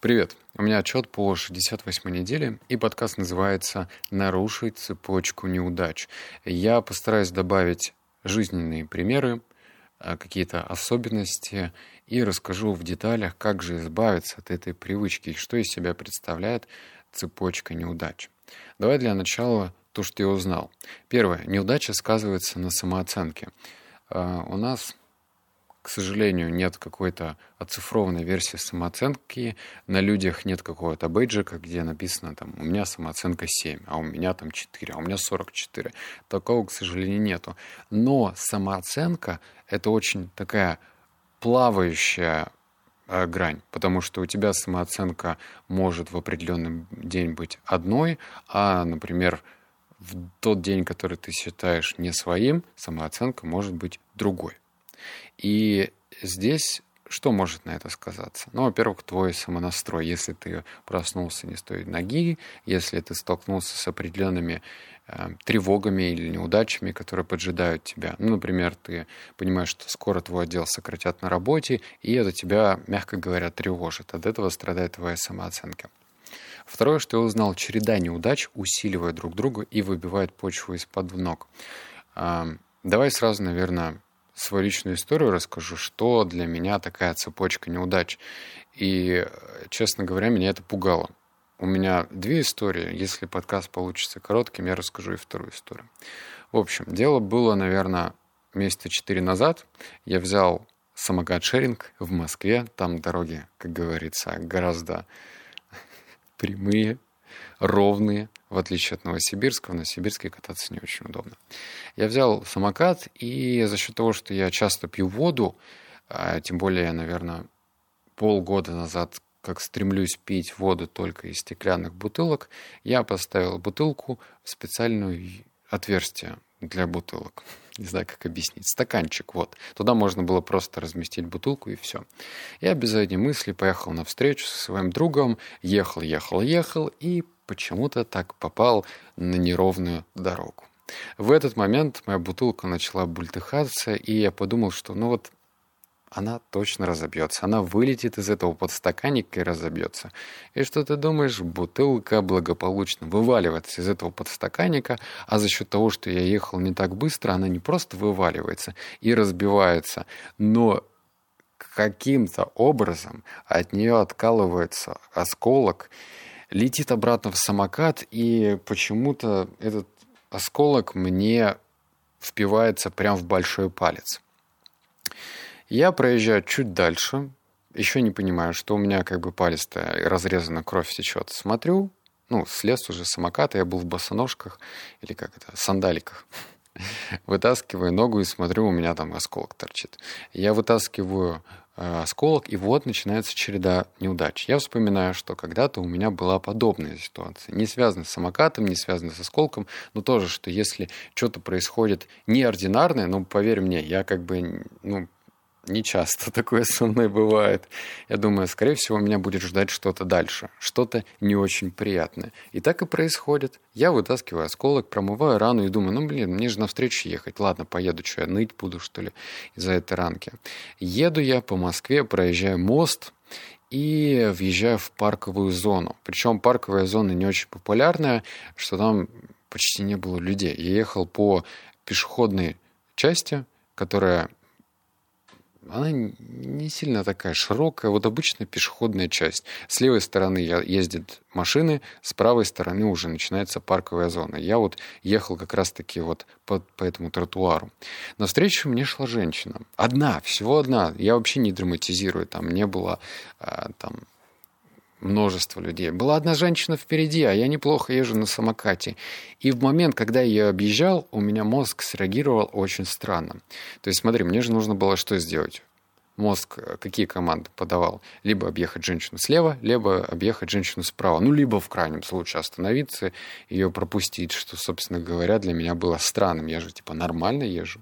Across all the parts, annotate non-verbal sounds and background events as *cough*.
Привет! У меня отчет по 68 неделе, и подкаст называется «Нарушить цепочку неудач». Я постараюсь добавить жизненные примеры, а, какие-то особенности и расскажу в деталях, как же избавиться от этой привычки и что из себя представляет цепочка неудач. Давай для начала то, что я узнал. Первое. Неудача сказывается на самооценке. А, у нас к сожалению, нет какой-то оцифрованной версии самооценки, на людях нет какого-то бейджика, где написано там «у меня самооценка 7», а у меня там 4, а у меня 44. Такого, к сожалению, нету. Но самооценка — это очень такая плавающая э, грань, потому что у тебя самооценка может в определенный день быть одной, а, например, в тот день, который ты считаешь не своим, самооценка может быть другой. И здесь что может на это сказаться? Ну, во-первых, твой самонастрой. Если ты проснулся не с той ноги, если ты столкнулся с определенными э, тревогами или неудачами, которые поджидают тебя. Ну, например, ты понимаешь, что скоро твой отдел сократят на работе, и это тебя, мягко говоря, тревожит. От этого страдает твоя самооценка. Второе, что я узнал, череда неудач усиливает друг друга и выбивает почву из-под ног. Э, давай сразу, наверное, свою личную историю расскажу, что для меня такая цепочка неудач. И, честно говоря, меня это пугало. У меня две истории. Если подкаст получится коротким, я расскажу и вторую историю. В общем, дело было, наверное, месяца четыре назад. Я взял самокат-шеринг в Москве. Там дороги, как говорится, гораздо *laughs* прямые, ровные, в отличие от Новосибирска. В Новосибирске кататься не очень удобно. Я взял самокат, и за счет того, что я часто пью воду, а, тем более я, наверное, полгода назад как стремлюсь пить воду только из стеклянных бутылок, я поставил бутылку в специальное отверстие для бутылок. Не знаю, как объяснить. Стаканчик, вот. Туда можно было просто разместить бутылку и все. Я без этой мысли поехал на встречу со своим другом, ехал, ехал, ехал, и почему-то так попал на неровную дорогу. В этот момент моя бутылка начала бультыхаться, и я подумал, что ну вот она точно разобьется. Она вылетит из этого подстаканника и разобьется. И что ты думаешь? Бутылка благополучно вываливается из этого подстаканника, а за счет того, что я ехал не так быстро, она не просто вываливается и разбивается, но каким-то образом от нее откалывается осколок, летит обратно в самокат, и почему-то этот осколок мне впивается прямо в большой палец. Я проезжаю чуть дальше, еще не понимаю, что у меня как бы палец-то разрезана, кровь течет. Смотрю, ну, слез уже самоката, я был в босоножках, или как это, сандаликах. *laughs* Вытаскиваю ногу и смотрю, у меня там осколок торчит. Я вытаскиваю осколок, и вот начинается череда неудач. Я вспоминаю, что когда-то у меня была подобная ситуация. Не связана с самокатом, не связана с осколком, но тоже, что если что-то происходит неординарное, ну, поверь мне, я как бы, ну, не часто *laughs* такое со мной бывает. Я думаю, скорее всего, меня будет ждать что-то дальше, что-то не очень приятное. И так и происходит. Я вытаскиваю осколок, промываю рану и думаю, ну, блин, мне же навстречу ехать. Ладно, поеду, что я ныть буду, что ли, из-за этой ранки. Еду я по Москве, проезжаю мост, и въезжаю в парковую зону. Причем парковая зона не очень популярная, что там почти не было людей. Я ехал по пешеходной части, которая она не сильно такая широкая, вот обычная пешеходная часть. С левой стороны ездят машины, с правой стороны уже начинается парковая зона. Я вот ехал как раз-таки вот по, по этому тротуару. На встречу мне шла женщина. Одна, всего одна. Я вообще не драматизирую, там не было а, там множество людей. Была одна женщина впереди, а я неплохо езжу на самокате. И в момент, когда я ее объезжал, у меня мозг среагировал очень странно. То есть, смотри, мне же нужно было что сделать? Мозг э, какие команды подавал? Либо объехать женщину слева, либо объехать женщину справа. Ну, либо в крайнем случае остановиться, ее пропустить, что, собственно говоря, для меня было странным. Я же, типа, нормально езжу.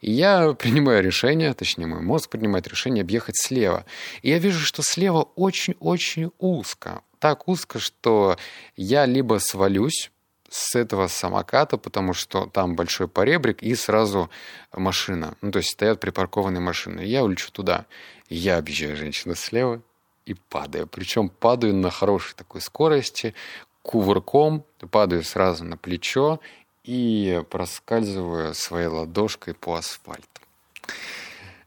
И я *laughs* принимаю решение, точнее, мой мозг принимает решение объехать слева. И я вижу, что слева очень-очень узко. Так узко, что я либо свалюсь, с этого самоката, потому что там большой поребрик и сразу машина. Ну, то есть стоят припаркованные машины. Я улечу туда. Я объезжаю женщину слева, и падаю. Причем падаю на хорошей такой скорости, кувырком, падаю сразу на плечо и проскальзываю своей ладошкой по асфальту.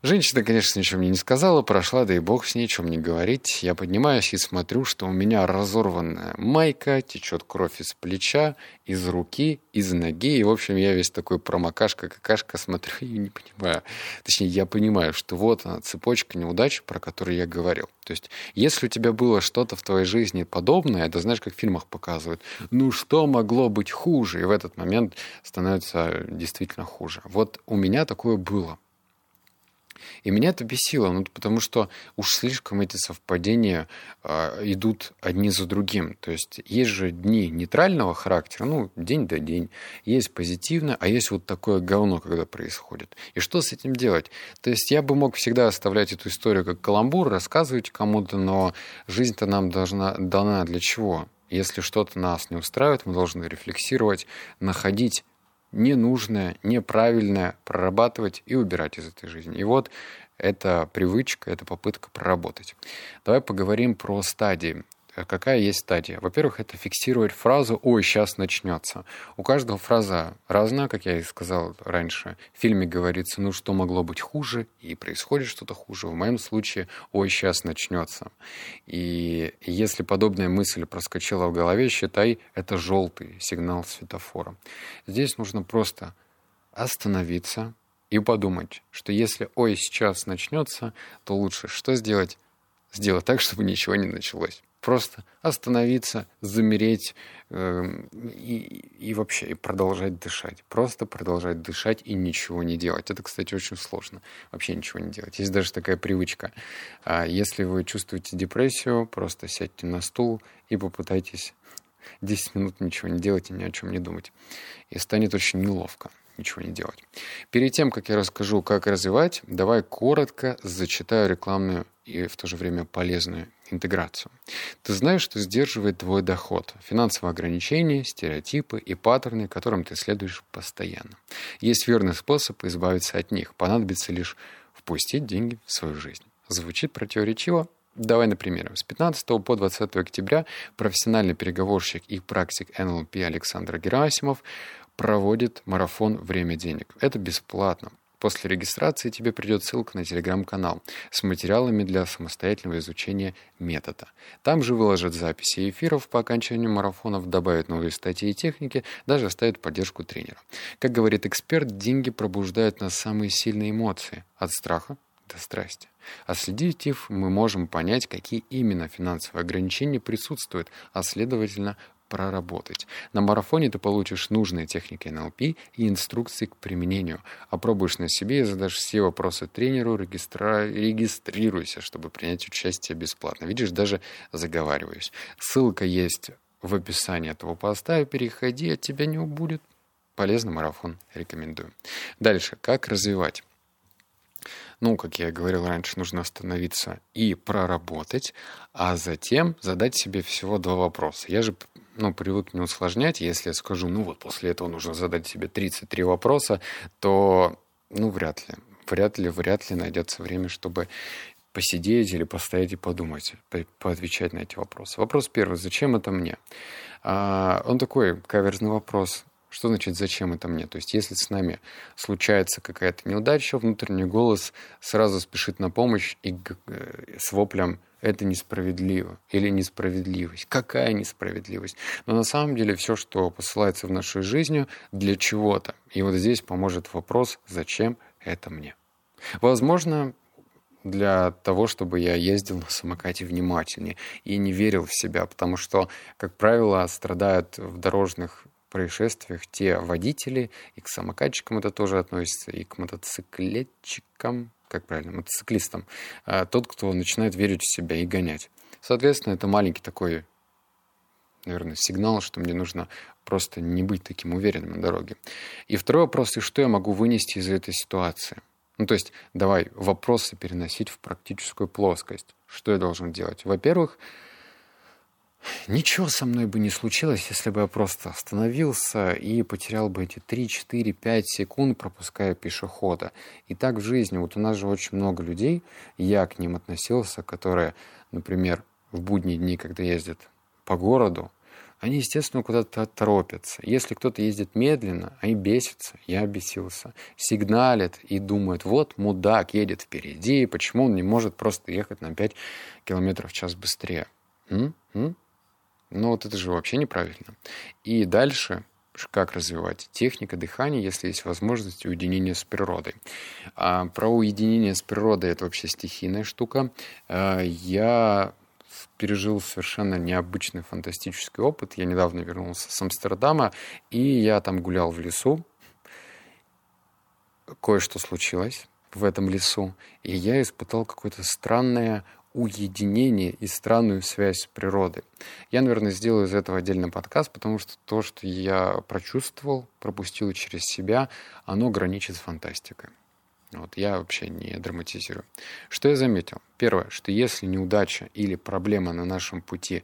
Женщина, конечно, ничего мне не сказала, прошла, да и бог с ней, чем не говорить. Я поднимаюсь и смотрю, что у меня разорванная майка, течет кровь из плеча, из руки, из ноги. И, в общем, я весь такой промокашка, какашка смотрю *laughs* и не понимаю. Точнее, я понимаю, что вот она, цепочка неудач, про которую я говорил. То есть, если у тебя было что-то в твоей жизни подобное, это знаешь, как в фильмах показывают, ну что могло быть хуже? И в этот момент становится действительно хуже. Вот у меня такое было. И меня это бесило, ну, потому что уж слишком эти совпадения э, идут одни за другим. То есть есть же дни нейтрального характера, ну, день до день, есть позитивно, а есть вот такое говно, когда происходит. И что с этим делать? То есть я бы мог всегда оставлять эту историю как каламбур, рассказывать кому-то, но жизнь-то нам должна дана для чего? Если что-то нас не устраивает, мы должны рефлексировать, находить ненужное, неправильное прорабатывать и убирать из этой жизни. И вот это привычка, это попытка проработать. Давай поговорим про стадии. Какая есть стадия? Во-первых, это фиксировать фразу «Ой, сейчас начнется». У каждого фраза разная, как я и сказал раньше. В фильме говорится «Ну, что могло быть хуже?» и происходит что-то хуже. В моем случае «Ой, сейчас начнется». И если подобная мысль проскочила в голове, считай, это желтый сигнал светофора. Здесь нужно просто остановиться и подумать, что если «Ой, сейчас начнется», то лучше что сделать? Сделать так, *laughs* чтобы ничего не началось просто остановиться, замереть э, и, и вообще и продолжать дышать. Просто продолжать дышать и ничего не делать. Это, кстати, очень сложно. Вообще ничего не делать. Есть даже такая привычка. А если вы чувствуете депрессию, просто сядьте на стул и попытайтесь 10 минут ничего не делать и ни о чем не думать. И станет очень неловко ничего не делать. Перед тем, как я расскажу, как развивать, давай коротко зачитаю рекламную и в то же время полезную интеграцию. Ты знаешь, что сдерживает твой доход, финансовые ограничения, стереотипы и паттерны, которым ты следуешь постоянно. Есть верный способ избавиться от них. Понадобится лишь впустить деньги в свою жизнь. Звучит противоречиво, Давай на примере. С 15 по 20 октября профессиональный переговорщик и практик НЛП Александр Герасимов проводит марафон «Время денег». Это бесплатно. После регистрации тебе придет ссылка на телеграм-канал с материалами для самостоятельного изучения метода. Там же выложат записи эфиров по окончанию марафонов, добавят новые статьи и техники, даже оставят поддержку тренера. Как говорит эксперт, деньги пробуждают нас самые сильные эмоции – от страха до страсти. Отследив их, мы можем понять, какие именно финансовые ограничения присутствуют, а следовательно, проработать. На марафоне ты получишь нужные техники НЛП и инструкции к применению. Опробуешь на себе и задашь все вопросы тренеру, регистра... регистрируйся, чтобы принять участие бесплатно. Видишь, даже заговариваюсь. Ссылка есть в описании этого поста, переходи, от тебя не убудет. Полезный марафон, рекомендую. Дальше, как развивать? Ну, как я говорил раньше, нужно остановиться и проработать, а затем задать себе всего два вопроса. Я же ну, привык не усложнять. Если я скажу, ну вот после этого нужно задать себе 33 вопроса, то, ну, вряд ли. Вряд ли, вряд ли найдется время, чтобы посидеть или постоять и подумать, поотвечать на эти вопросы. Вопрос первый. Зачем это мне? А, он такой каверзный вопрос. Что значит «зачем это мне»? То есть если с нами случается какая-то неудача, внутренний голос сразу спешит на помощь и э, с воплем «это несправедливо» или «несправедливость». Какая несправедливость? Но на самом деле все, что посылается в нашу жизнь, для чего-то. И вот здесь поможет вопрос «зачем это мне?». Возможно, для того, чтобы я ездил на самокате внимательнее и не верил в себя, потому что, как правило, страдают в дорожных происшествиях те водители, и к самокатчикам это тоже относится, и к мотоциклетчикам, как правильно, мотоциклистам, а тот, кто начинает верить в себя и гонять. Соответственно, это маленький такой, наверное, сигнал, что мне нужно просто не быть таким уверенным на дороге. И второй вопрос, и что я могу вынести из этой ситуации? Ну, то есть, давай вопросы переносить в практическую плоскость. Что я должен делать? Во-первых, Ничего со мной бы не случилось, если бы я просто остановился и потерял бы эти 3, 4, 5 секунд, пропуская пешехода. И так в жизни. Вот у нас же очень много людей, я к ним относился, которые например, в будние дни, когда ездят по городу, они, естественно, куда-то торопятся. Если кто-то ездит медленно, они бесятся. Я бесился. Сигналят и думают, вот мудак едет впереди, почему он не может просто ехать на 5 километров в час быстрее? М? М? Ну вот это же вообще неправильно. И дальше как развивать. Техника дыхания, если есть возможность уединения с природой. А про уединение с природой это вообще стихийная штука. А, я пережил совершенно необычный фантастический опыт. Я недавно вернулся с Амстердама, и я там гулял в лесу. Кое-что случилось в этом лесу, и я испытал какое-то странное уединение и странную связь с природой. Я, наверное, сделаю из этого отдельный подкаст, потому что то, что я прочувствовал, пропустил через себя, оно граничит с фантастикой. Вот я вообще не драматизирую. Что я заметил? Первое, что если неудача или проблема на нашем пути,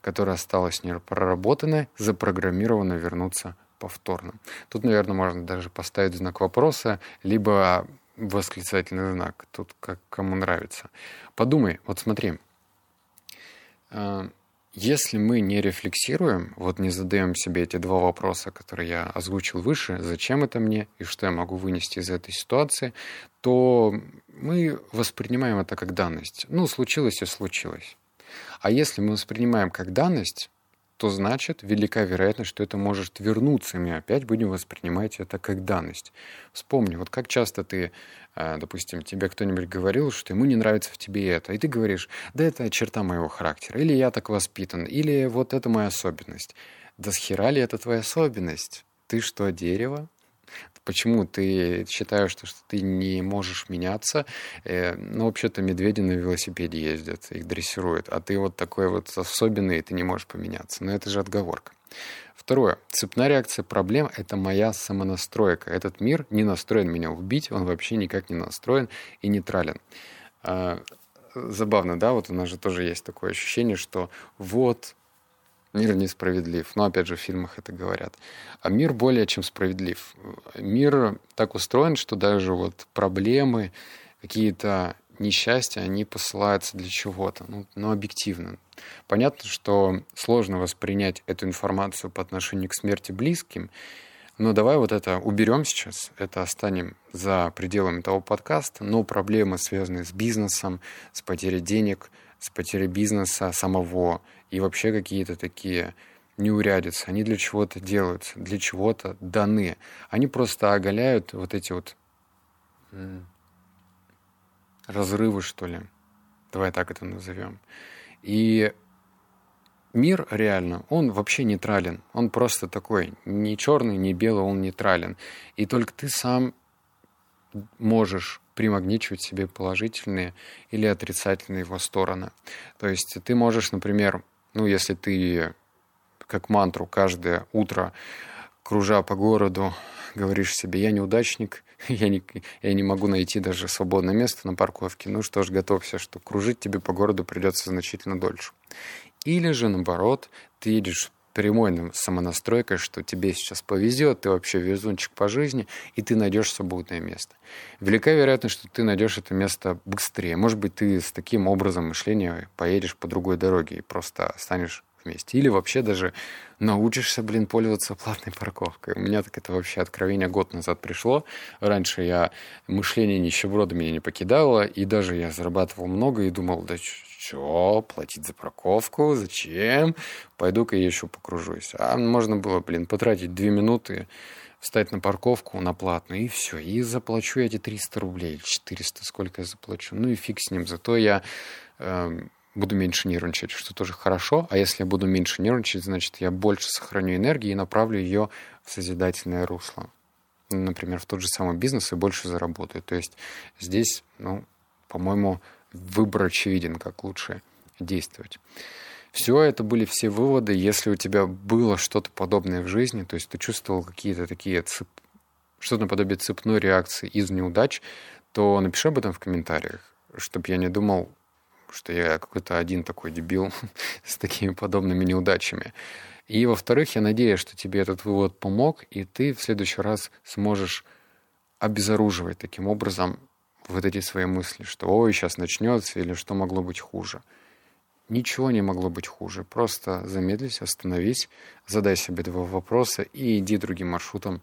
которая осталась не проработанной, запрограммирована вернуться повторно. Тут, наверное, можно даже поставить знак вопроса, либо восклицательный знак. Тут как кому нравится. Подумай, вот смотри. А, если мы не рефлексируем, вот не задаем себе эти два вопроса, которые я озвучил выше, зачем это мне и что я могу вынести из этой ситуации, то мы воспринимаем это как данность. Ну, случилось и случилось. А если мы воспринимаем как данность, то значит велика вероятность, что это может вернуться, и мы опять будем воспринимать это как данность. Вспомни, вот как часто ты, э, допустим, тебе кто-нибудь говорил, что ему не нравится в тебе это, и ты говоришь, да это черта моего характера, или я так воспитан, или вот это моя особенность. Да схера ли это твоя особенность? Ты что, дерево? Почему ты считаешь, что, ты не можешь меняться? Э, ну, вообще-то медведи на велосипеде ездят, их дрессируют, а ты вот такой вот особенный, и ты не можешь поменяться. Но это же отговорка. Второе. Цепная реакция проблем – это моя самонастройка. Этот мир не настроен меня убить, он вообще никак не настроен и нейтрален. А, забавно, да, вот у нас же тоже есть такое ощущение, что вот Мир несправедлив. Но опять же в фильмах это говорят. А мир более чем справедлив. Мир так устроен, что даже вот проблемы, какие-то несчастья, они посылаются для чего-то, ну, ну, объективно. Понятно, что сложно воспринять эту информацию по отношению к смерти близким, но давай вот это уберем сейчас, это останем за пределами того подкаста, но проблемы, связанные с бизнесом, с потерей денег, с потерей бизнеса самого и вообще какие-то такие неурядицы. Они для чего-то делаются, для чего-то даны. Они просто оголяют вот эти вот разрывы, что ли. Давай так это назовем. И мир реально, он вообще нейтрален. Он просто такой, не черный, не белый, он нейтрален. И только ты сам можешь примагничивать себе положительные или отрицательные его стороны. То есть ты можешь, например, ну, если ты как мантру каждое утро, кружа по городу, говоришь себе, я неудачник, *laughs* я не, я не могу найти даже свободное место на парковке, ну что ж, готовься, что кружить тебе по городу придется значительно дольше. Или же, наоборот, ты едешь прямой самонастройкой, что тебе сейчас повезет, ты вообще везунчик по жизни, и ты найдешь свободное место. Велика вероятность, что ты найдешь это место быстрее. Может быть, ты с таким образом мышления поедешь по другой дороге и просто станешь вместе. Или вообще даже научишься, блин, пользоваться платной парковкой. У меня так это вообще откровение год назад пришло. Раньше я мышление нищеброда меня не покидало, и даже я зарабатывал много и думал, да что, платить за парковку, зачем? Пойду-ка я еще покружусь. А можно было, блин, потратить две минуты, встать на парковку, на платную, и все. И заплачу эти 300 рублей, 400, сколько я заплачу. Ну и фиг с ним. Зато я э, буду меньше нервничать, что тоже хорошо. А если я буду меньше нервничать, значит, я больше сохраню энергии и направлю ее в созидательное русло. Например, в тот же самый бизнес и больше заработаю. То есть здесь, ну, по-моему, выбор очевиден, как лучше действовать. Все это были все выводы. Если у тебя было что-то подобное в жизни, то есть ты чувствовал какие-то такие цеп... что-то наподобие цепной реакции из неудач, то напиши об этом в комментариях, чтобы я не думал, что я какой-то один такой дебил *laughs* с такими подобными неудачами. И, во-вторых, я надеюсь, что тебе этот вывод помог, и ты в следующий раз сможешь обезоруживать таким образом вот эти свои мысли, что «ой, сейчас начнется» или «что могло быть хуже». ничего не могло быть хуже. Просто замедлись, остановись, задай себе два вопроса и иди другим маршрутом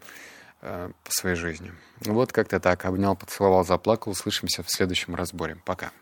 э, по своей жизни. Вот как-то так. Обнял, поцеловал, заплакал. Услышимся в следующем разборе. Пока.